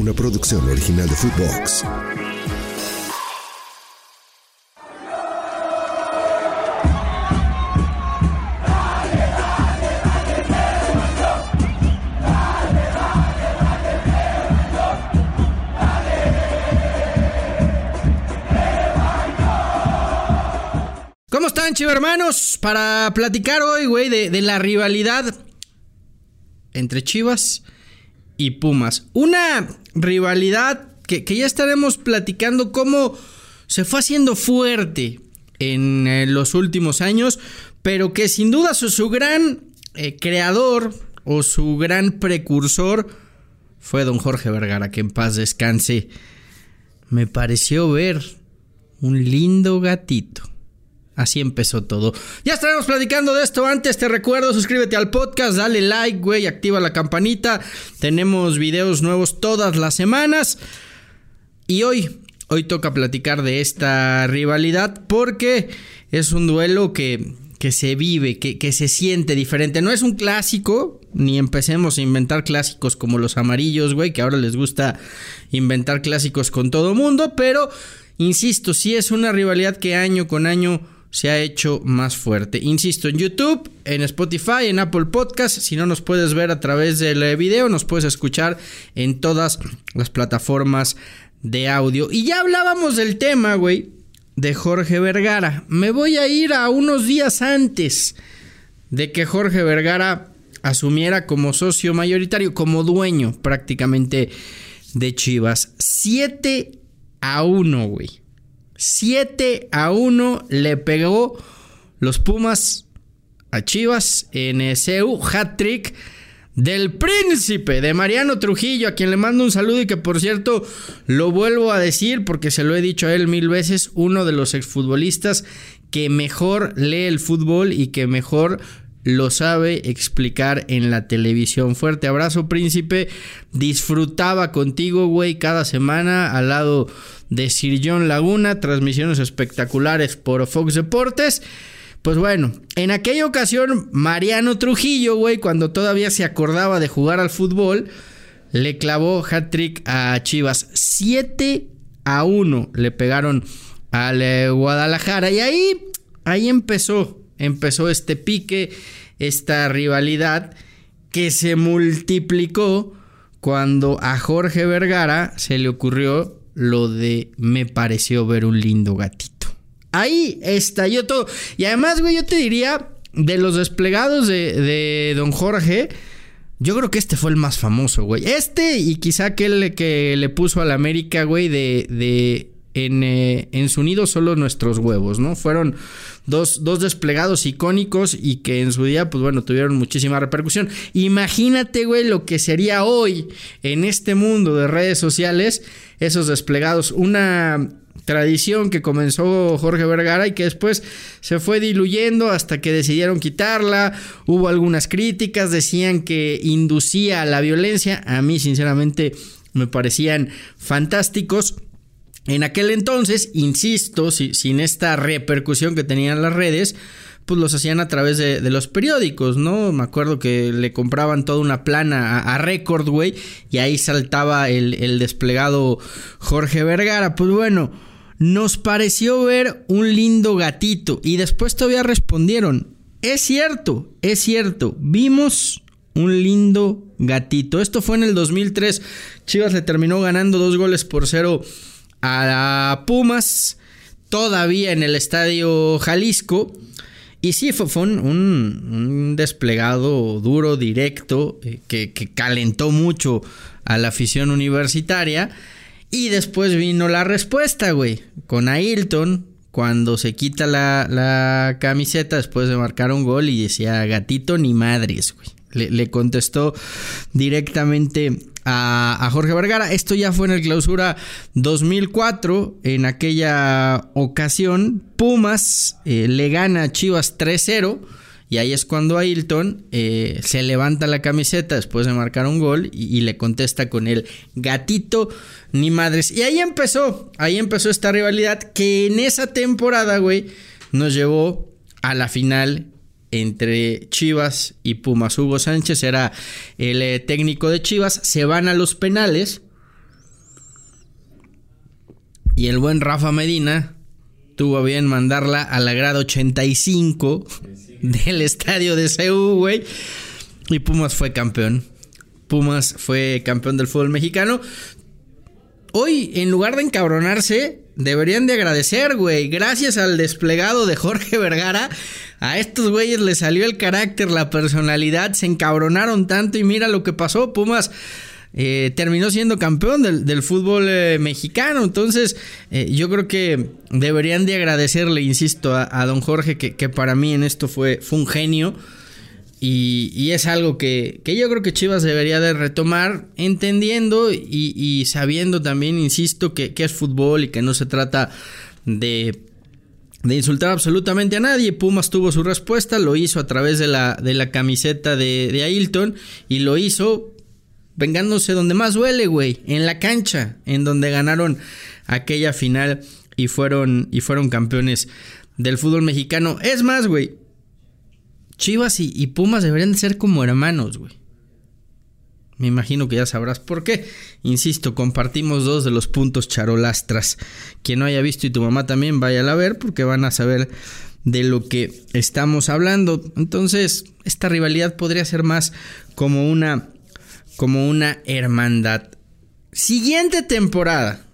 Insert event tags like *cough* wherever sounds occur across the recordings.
Una producción original de Footbox. ¿Cómo están, chivo hermanos? Para platicar hoy, güey, de, la rivalidad entre Chivas Pumas. Una rivalidad que, que ya estaremos platicando cómo se fue haciendo fuerte en eh, los últimos años, pero que sin duda su, su gran eh, creador o su gran precursor fue don Jorge Vergara, que en paz descanse. Me pareció ver un lindo gatito. Así empezó todo. Ya estaremos platicando de esto. Antes te recuerdo, suscríbete al podcast, dale like, güey, activa la campanita. Tenemos videos nuevos todas las semanas. Y hoy, hoy toca platicar de esta rivalidad porque es un duelo que, que se vive, que, que se siente diferente. No es un clásico, ni empecemos a inventar clásicos como los amarillos, güey, que ahora les gusta inventar clásicos con todo mundo, pero insisto, sí es una rivalidad que año con año se ha hecho más fuerte. Insisto, en YouTube, en Spotify, en Apple Podcast. Si no nos puedes ver a través del eh, video, nos puedes escuchar en todas las plataformas de audio. Y ya hablábamos del tema, güey, de Jorge Vergara. Me voy a ir a unos días antes de que Jorge Vergara asumiera como socio mayoritario, como dueño prácticamente de Chivas. 7 a 1, güey. 7 a 1 le pegó los Pumas a Chivas en CU hat-trick del príncipe de Mariano Trujillo, a quien le mando un saludo y que por cierto lo vuelvo a decir porque se lo he dicho a él mil veces, uno de los exfutbolistas que mejor lee el fútbol y que mejor lo sabe explicar en la televisión. Fuerte abrazo, príncipe. Disfrutaba contigo, güey, cada semana al lado de Sir John Laguna. Transmisiones espectaculares por Fox Deportes. Pues bueno, en aquella ocasión, Mariano Trujillo, güey, cuando todavía se acordaba de jugar al fútbol, le clavó hat-trick a Chivas. 7 a 1 le pegaron al eh, Guadalajara. Y ahí, ahí empezó, empezó este pique, esta rivalidad que se multiplicó cuando a Jorge Vergara se le ocurrió lo de me pareció ver un lindo gatito. Ahí estalló todo. Y además, güey, yo te diría, de los desplegados de, de don Jorge, yo creo que este fue el más famoso, güey. Este y quizá aquel que le puso a la América, güey, de, de en, eh, en su nido solo nuestros huevos, ¿no? Fueron dos, dos desplegados icónicos y que en su día, pues bueno, tuvieron muchísima repercusión. Imagínate, güey, lo que sería hoy en este mundo de redes sociales, esos desplegados. Una tradición que comenzó Jorge Vergara y que después se fue diluyendo hasta que decidieron quitarla. Hubo algunas críticas, decían que inducía a la violencia. A mí, sinceramente, me parecían fantásticos. En aquel entonces, insisto, si, sin esta repercusión que tenían las redes, pues los hacían a través de, los periódicos, ¿no? Me acuerdo que le compraban toda una plana a, a Record, güey, y ahí saltaba el, el, desplegado Jorge Vergara. Pues bueno, nos pareció ver un lindo gatito y después todavía respondieron, es cierto, es cierto, vimos un lindo gatito. Esto fue en el 2003. Chivas le terminó ganando dos goles por cero a Pumas, todavía en el estadio Jalisco. Y sí, fue, fue un, desplegado duro, directo, eh, que, que calentó mucho a la afición universitaria. Y después vino la respuesta, güey, con Ailton, cuando se quita la, la, camiseta después de marcar un gol y decía gatito ni madres, güey. Le, contestó directamente a, Jorge Vergara. Esto ya fue en el clausura 2004. En aquella ocasión, Pumas eh, le gana a Chivas 3-0. Y ahí es cuando Ailton eh, se levanta la camiseta después de marcar un gol y, le contesta con el gatito ni madres. Y ahí empezó, ahí empezó esta rivalidad que en esa temporada, güey, nos llevó a la final entre Chivas y Pumas. Hugo Sánchez era el eh, técnico de Chivas, se van a los penales. Y el buen Rafa Medina tuvo bien mandarla a la grada 85 del estadio de Seúl, güey. Y Pumas fue campeón. Pumas fue campeón del fútbol mexicano. Hoy, en lugar de encabronarse, deberían de agradecer, güey. Gracias al desplegado de Jorge Vergara, a estos güeyes les salió el carácter, la personalidad, se encabronaron tanto y mira lo que pasó. Pumas eh, terminó siendo campeón del, fútbol eh, mexicano. Entonces, eh, yo creo que deberían de agradecerle, insisto, a, don Jorge, que, para mí en esto fue, fue un genio. Y, es algo que, yo creo que Chivas debería de retomar, entendiendo y, sabiendo también, insisto, que, es fútbol y que no se trata de de insultar absolutamente a nadie. Pumas tuvo su respuesta, lo hizo a través de la, de la camiseta de, de Ailton y lo hizo vengándose donde más duele, güey, en la cancha, en donde ganaron aquella final y fueron, y fueron campeones del fútbol mexicano. Es más, güey, Chivas y, Pumas deberían de ser como hermanos, güey. Me imagino que ya sabrás por qué. Insisto, compartimos dos de los puntos charolastras. Quien no haya visto y tu mamá también, vaya a ver porque van a saber de lo que estamos hablando. Entonces, esta rivalidad podría ser más como una como una hermandad. Siguiente temporada.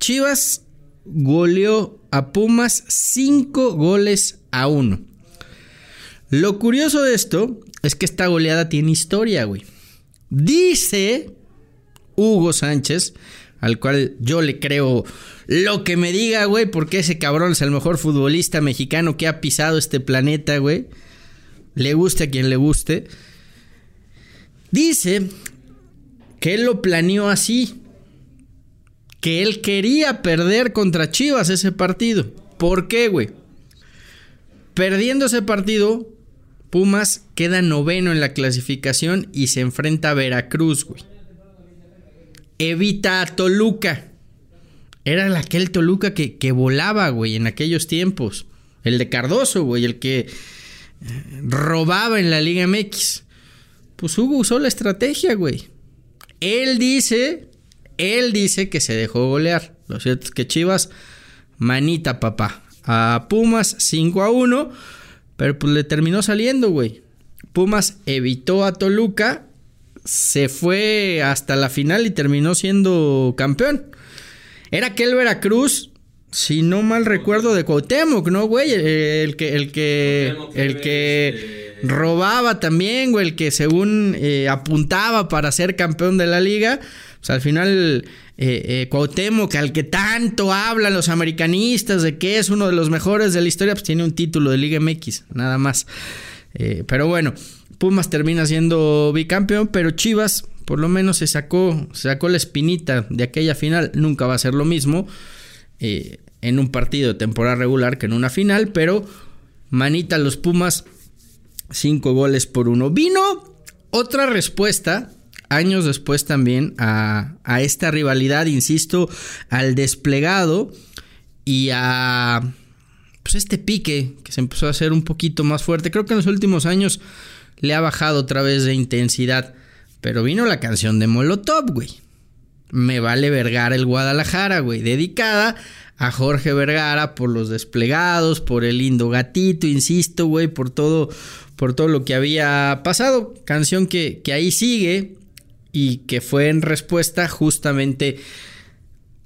Chivas goleó a Pumas 5 goles a 1. Lo curioso de esto es que esta goleada tiene historia, güey. Dice Hugo Sánchez, al cual yo le creo lo que me diga, güey, porque ese cabrón es el mejor futbolista mexicano que ha pisado este planeta, güey. Le guste a quien le guste. Dice que él lo planeó así. Que él quería perder contra Chivas ese partido. ¿Por qué, güey? Perdiendo ese partido, Pumas queda noveno en la clasificación y se enfrenta a Veracruz, güey. Evita a Toluca. Era aquel Toluca que, que volaba, güey, en aquellos tiempos. El de Cardoso, güey, el que eh, robaba en la Liga MX. Pues Hugo usó la estrategia, güey. Él dice, él dice que se dejó golear. Lo cierto es que Chivas, manita papá. A Pumas 5 a 1, pero pues le terminó saliendo, güey. Pumas evitó a Toluca, se fue hasta la final y terminó siendo campeón. Era aquel Veracruz, si no mal recuerdo, de Cuauhtémoc, ¿no, güey? El que, el que, el que robaba también, güey, el que según eh, apuntaba para ser campeón de la liga. Pues al final, eh, eh, al que tanto hablan los americanistas de que es uno de los mejores de la historia, pues tiene un título de Liga MX, nada más. Eh, pero bueno, Pumas termina siendo bicampeón, pero Chivas por lo menos se sacó, se sacó la espinita de aquella final. Nunca va a ser lo mismo en un partido de temporada regular que en una final, pero manita los Pumas Cinco goles por uno. Vino otra respuesta años después también a, esta rivalidad, insisto, al desplegado y a pues este pique que se empezó a hacer un poquito más fuerte. Creo que en los últimos años le ha bajado otra vez de intensidad. Pero vino la canción de Molotov, güey. Me vale vergar el Guadalajara, güey. Dedicada a Jorge Vergara por los desplegados, por el lindo gatito, insisto, güey, por todo, por todo lo que había pasado. Canción que, que ahí sigue y que fue en respuesta justamente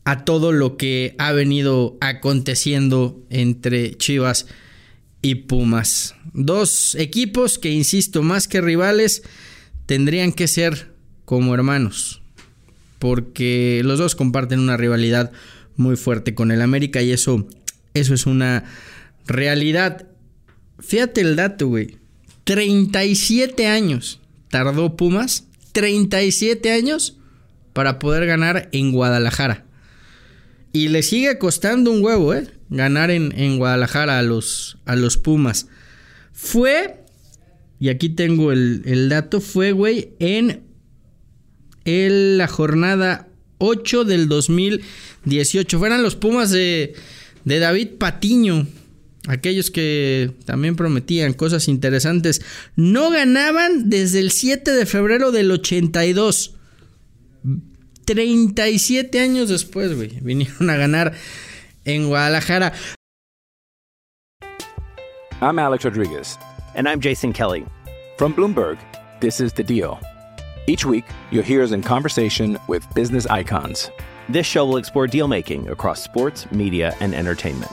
a todo lo que ha venido aconteciendo entre Chivas y Pumas. Dos equipos que, insisto, más que rivales, tendrían que ser como hermanos. Porque los dos comparten una rivalidad muy fuerte con el América y eso, eso es una realidad. Fíjate el dato, güey. 37 años tardó Pumas, 37 años para poder ganar en Guadalajara. Y le sigue costando un huevo, ¿eh? Ganar en, en Guadalajara a los, a los Pumas. Fue, y aquí tengo el, el dato, fue, güey, en el, la jornada 8 del 2018. Fueran los Pumas de, de David Patiño. Aquellos que también prometían cosas interesantes. No ganaban desde el 7 de febrero del 82. 37 años después, güey. Vinieron a ganar en Guadalajara. I'm Alex Rodriguez. And I'm Jason Kelly. From Bloomberg, this is The Deal. Each week, you'll hear us in conversation with business icons. This show will explore deal making across sports, media, and entertainment.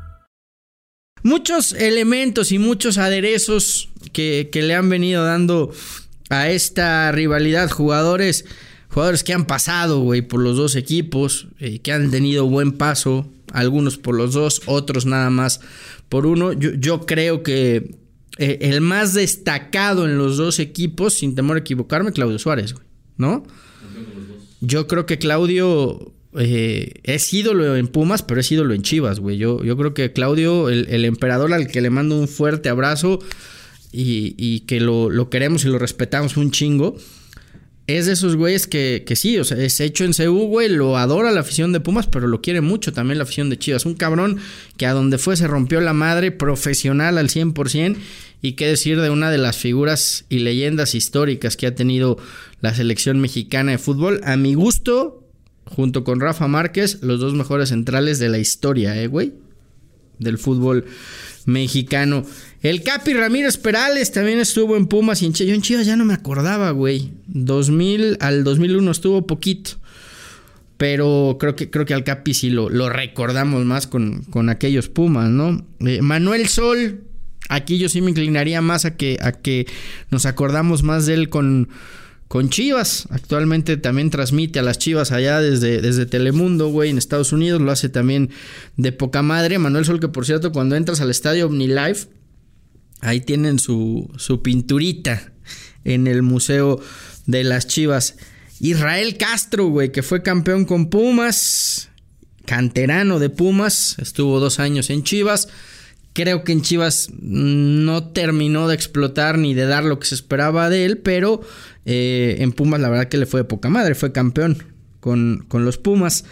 Muchos elementos y muchos aderezos que, que le han venido dando a esta rivalidad. Jugadores, jugadores que han pasado, güey, por los dos equipos, eh, que han tenido buen paso. Algunos por los dos, otros nada más por uno. Yo, yo creo que eh, el más destacado en los dos equipos, sin temor a equivocarme, Claudio Suárez, güey, ¿no? Yo creo que Claudio eh, es ídolo en Pumas, pero es ídolo en Chivas, güey. Yo, yo creo que Claudio, el, emperador al que le mando un fuerte abrazo y, y que lo, lo queremos y lo respetamos un chingo, es de esos güeyes que, que sí, o sea, es hecho en CU, güey, lo adora la afición de Pumas, pero lo quiere mucho también la afición de Chivas. Un cabrón que a donde fue se rompió la madre, profesional al 100%, y qué decir de una de las figuras y leyendas históricas que ha tenido la selección mexicana de fútbol. A mi gusto, junto con Rafa Márquez, los dos mejores centrales de la historia, ¿eh, güey? Del fútbol mexicano. El Capi Ramírez Perales también estuvo en Pumas y en Chivas. Yo en Chivas ya no me acordaba, güey. 2000 al 2001 estuvo poquito. Pero creo que, creo que al Capi sí lo, lo recordamos más con, con aquellos Pumas, ¿no? Eh, Manuel Sol, aquí yo sí me inclinaría más a que, a que nos acordamos más de él con, con Chivas. Actualmente también transmite a las Chivas allá desde, desde Telemundo, güey, en Estados Unidos. Lo hace también de poca madre. Manuel Sol, que por cierto, cuando entras al estadio OmniLife, ahí tienen su, su pinturita en el Museo de las Chivas. Israel Castro, güey, que fue campeón con Pumas, canterano de Pumas, estuvo dos años en Chivas. Creo que en Chivas no terminó de explotar ni de dar lo que se esperaba de él, pero eh, en Pumas la verdad que le fue de poca madre, fue campeón con, con los Pumas.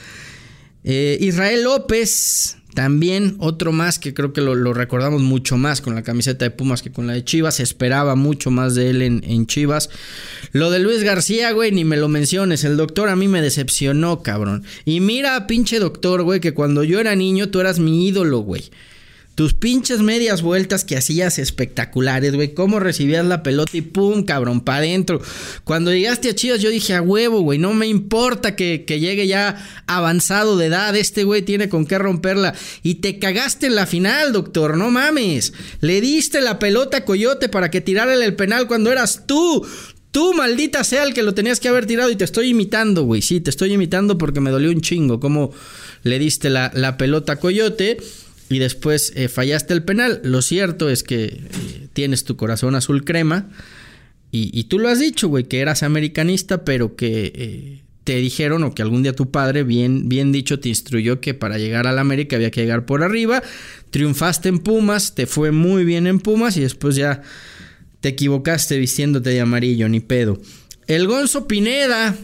Eh, Israel López, también otro más que creo que lo, lo, recordamos mucho más con la camiseta de Pumas que con la de Chivas. Se esperaba mucho más de él en, en, Chivas. Lo de Luis García, güey, ni me lo menciones. El doctor a mí me decepcionó, cabrón. Y mira, pinche doctor, güey, que cuando yo era niño tú eras mi ídolo, güey. Tus pinches medias vueltas que hacías espectaculares, güey. Cómo recibías la pelota y pum, cabrón, para adentro. Cuando llegaste a Chivas, yo dije a huevo, güey. No me importa que, que, llegue ya avanzado de edad. Este güey tiene con qué romperla. Y te cagaste en la final, doctor. No mames. Le diste la pelota a Coyote para que tirara el penal cuando eras tú. Tú, maldita sea el que lo tenías que haber tirado y te estoy imitando, güey. Sí, te estoy imitando porque me dolió un chingo. Como le diste la, la pelota a Coyote y después eh, fallaste el penal. Lo cierto es que eh, tienes tu corazón azul crema. Y, y, tú lo has dicho, güey, que eras americanista, pero que eh, te dijeron o que algún día tu padre, bien, bien dicho, te instruyó que para llegar al América había que llegar por arriba. Triunfaste en Pumas, te fue muy bien en Pumas y después ya te equivocaste vistiéndote de amarillo, ni pedo. El Gonzo Pineda.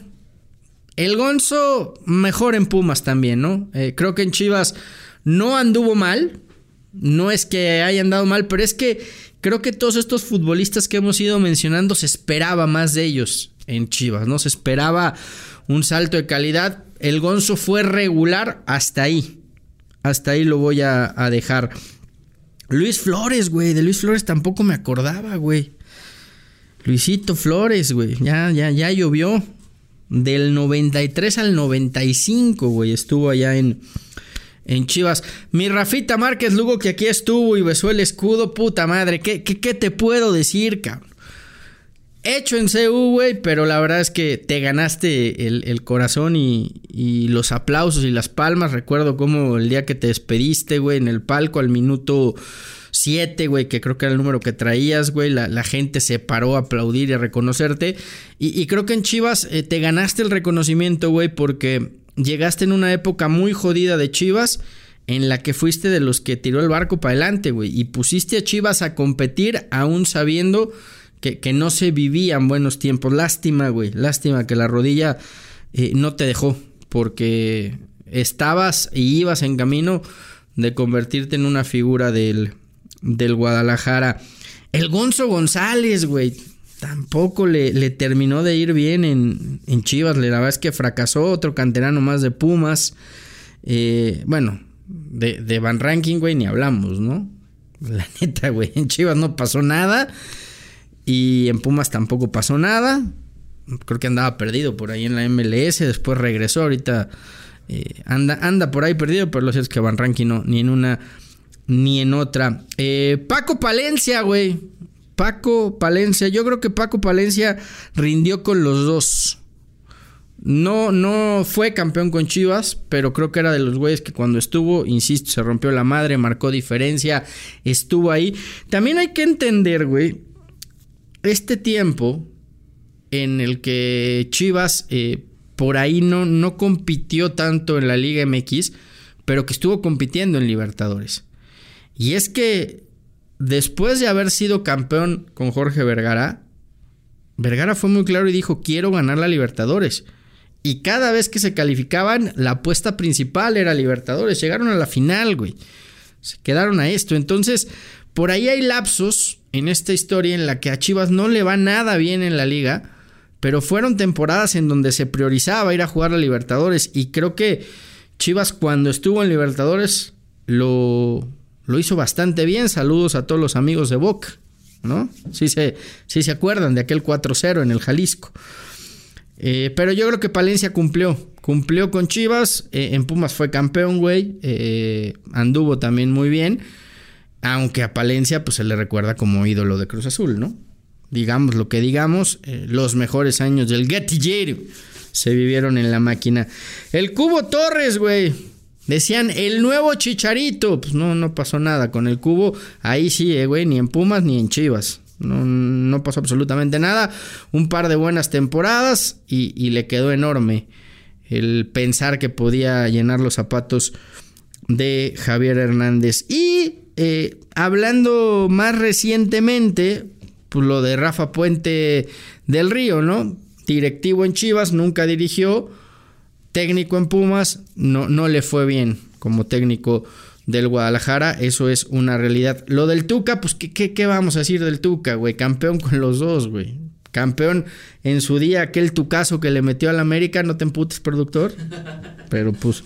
El Gonzo mejor en Pumas también, ¿no? Creo que en Chivas no anduvo mal. No es que haya andado mal, pero es que creo que todos estos futbolistas que hemos ido mencionando se esperaba más de ellos en Chivas, ¿no? Se esperaba un salto de calidad. El Gonzo fue regular hasta ahí. Hasta ahí lo voy a, a dejar. Luis Flores, güey. De Luis Flores tampoco me acordaba, güey. Luisito Flores, güey. Ya, ya, ya llovió. Del 93 al 95, güey. Estuvo allá en, en Chivas. Mi Rafita Márquez Lugo, que aquí estuvo y besó el escudo. Puta madre. ¿Qué, qué, qué te puedo decir, cabrón? Hecho en CU, güey, pero la verdad es que te ganaste el, el corazón y, y, los aplausos y las palmas. Recuerdo como el día que te despediste, güey, en el palco al minuto 7, güey, que creo que era el número que traías, güey. La, la gente se paró a aplaudir y a reconocerte. Y, y creo que en Chivas eh, te ganaste el reconocimiento, güey, porque llegaste en una época muy jodida de Chivas en la que fuiste de los que tiró el barco para adelante, güey. Y pusiste a Chivas a competir aún sabiendo que, no se vivían buenos tiempos. Lástima, güey. Lástima que la rodilla eh, no te dejó. Porque estabas y ibas en camino de convertirte en una figura del, del Guadalajara. El Gonzo González, güey. Tampoco le, le, terminó de ir bien en, en, Chivas. La verdad es que fracasó. Otro canterano más de Pumas. Eh, bueno, de, de Van Ranking, güey, ni hablamos, ¿no? La *laughs* neta, güey. En Chivas no pasó nada. Y en Pumas tampoco pasó nada. Creo que andaba perdido por ahí en la MLS. Después regresó. Ahorita eh, anda, anda por ahí perdido. Pero lo cierto es que Van Ranking no, ni en una ni en otra. Eh, Paco Palencia, güey. Paco Palencia. Yo creo que Paco Palencia rindió con los dos. No, no fue campeón con Chivas, pero creo que era de los güeyes que cuando estuvo, insisto, se rompió la madre, marcó diferencia, estuvo ahí. También hay que entender, güey, este tiempo en el que Chivas eh, por ahí no, no compitió tanto en la Liga MX, pero que estuvo compitiendo en Libertadores. Y es que después de haber sido campeón con Jorge Vergara, Vergara fue muy claro y dijo, quiero ganar la Libertadores. Y cada vez que se calificaban, la apuesta principal era Libertadores. Llegaron a la final, güey. Se quedaron a esto. Entonces, por ahí hay lapsos en esta historia en la que a Chivas no le va nada bien en la liga, pero fueron temporadas en donde se priorizaba ir a jugar a Libertadores. Y creo que Chivas cuando estuvo en Libertadores lo, lo hizo bastante bien. Saludos a todos los amigos de Boca, ¿no? Sí se, sí se acuerdan de aquel 4-0 en el Jalisco. Eh, pero yo creo que Palencia cumplió. Cumplió con Chivas. Eh, en Pumas fue campeón, güey. Eh, anduvo también muy bien. Aunque a Palencia pues se le recuerda como ídolo de Cruz Azul, ¿no? Digamos lo que digamos, los mejores años del gatillero se vivieron en la máquina. El Cubo Torres, güey. Decían el nuevo Chicharito. Pues no, no pasó nada con el Cubo. Ahí sí, güey, ni en Pumas ni en Chivas. No, no, pasó absolutamente nada. Un par de buenas temporadas y, y, le quedó enorme el pensar que podía llenar los zapatos de Javier Hernández. Y eh, hablando más recientemente, pues lo de Rafa Puente del Río, ¿no? Directivo en Chivas, nunca dirigió. Técnico en Pumas, no, no le fue bien como técnico del Guadalajara, eso es una realidad. Lo del Tuca, pues, ¿qué, qué, qué vamos a decir del Tuca, güey? Campeón con los dos, güey. Campeón en su día, aquel Tucazo que le metió al América, no te emputes, productor. Pero pues,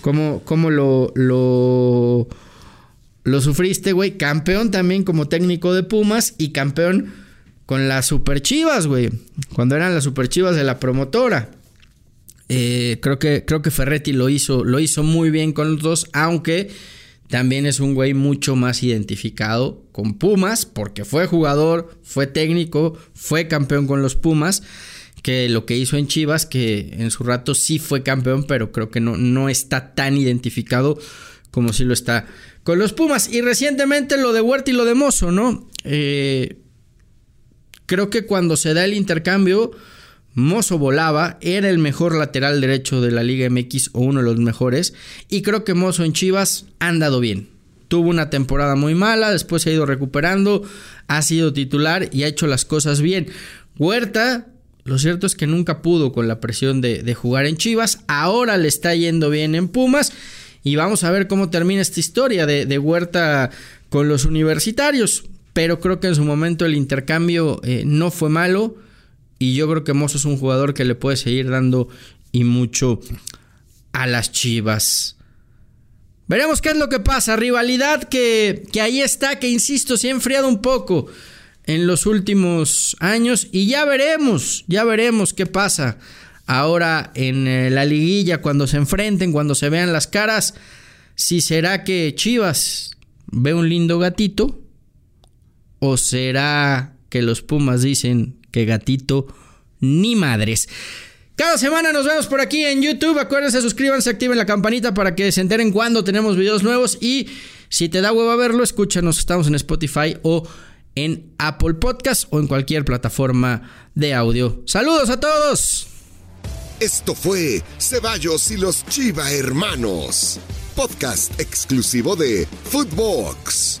¿cómo, cómo lo, lo, lo sufriste, güey? Campeón también como técnico de Pumas y campeón con las Super Chivas, güey. Cuando eran las Super Chivas de la promotora. Eh, creo, que, creo que Ferretti lo hizo, lo hizo muy bien con los dos, aunque también es un güey mucho más identificado con Pumas, porque fue jugador, fue técnico, fue campeón con los Pumas, que lo que hizo en Chivas, que en su rato sí fue campeón, pero creo que no, no está tan identificado como si lo está con los Pumas. Y recientemente lo de Huerta y lo de Mozo, ¿no? Eh, creo que cuando se da el intercambio, Mozo volaba, era el mejor lateral derecho de la Liga MX o uno de los mejores. Y creo que Mozo en Chivas ha andado bien. Tuvo una temporada muy mala, después se ha ido recuperando, ha sido titular y ha hecho las cosas bien. Huerta, lo cierto es que nunca pudo con la presión de, jugar en Chivas. Ahora le está yendo bien en Pumas. Y vamos a ver cómo termina esta historia de, Huerta con los universitarios. Pero creo que en su momento el intercambio eh, no fue malo y yo creo que Mozo es un jugador que le puede seguir dando y mucho a las Chivas. Veremos qué es lo que pasa. Rivalidad que, que ahí está, que insisto, se ha enfriado un poco en los últimos años. Y ya veremos, ya veremos qué pasa ahora en eh, la liguilla cuando se enfrenten, cuando se vean las caras. Si será que Chivas ve un lindo gatito o será que los Pumas dicen que gatito ni madres. Cada semana nos vemos por aquí en YouTube. Acuérdense, suscríbanse, activen la campanita para que se enteren cuando tenemos videos nuevos. Y si te da huevo a verlo, escúchanos. Estamos en Spotify o en Apple Podcast o en cualquier plataforma de audio. Saludos a todos. Esto fue Ceballos y los Chiva Hermanos, podcast exclusivo de Footbox.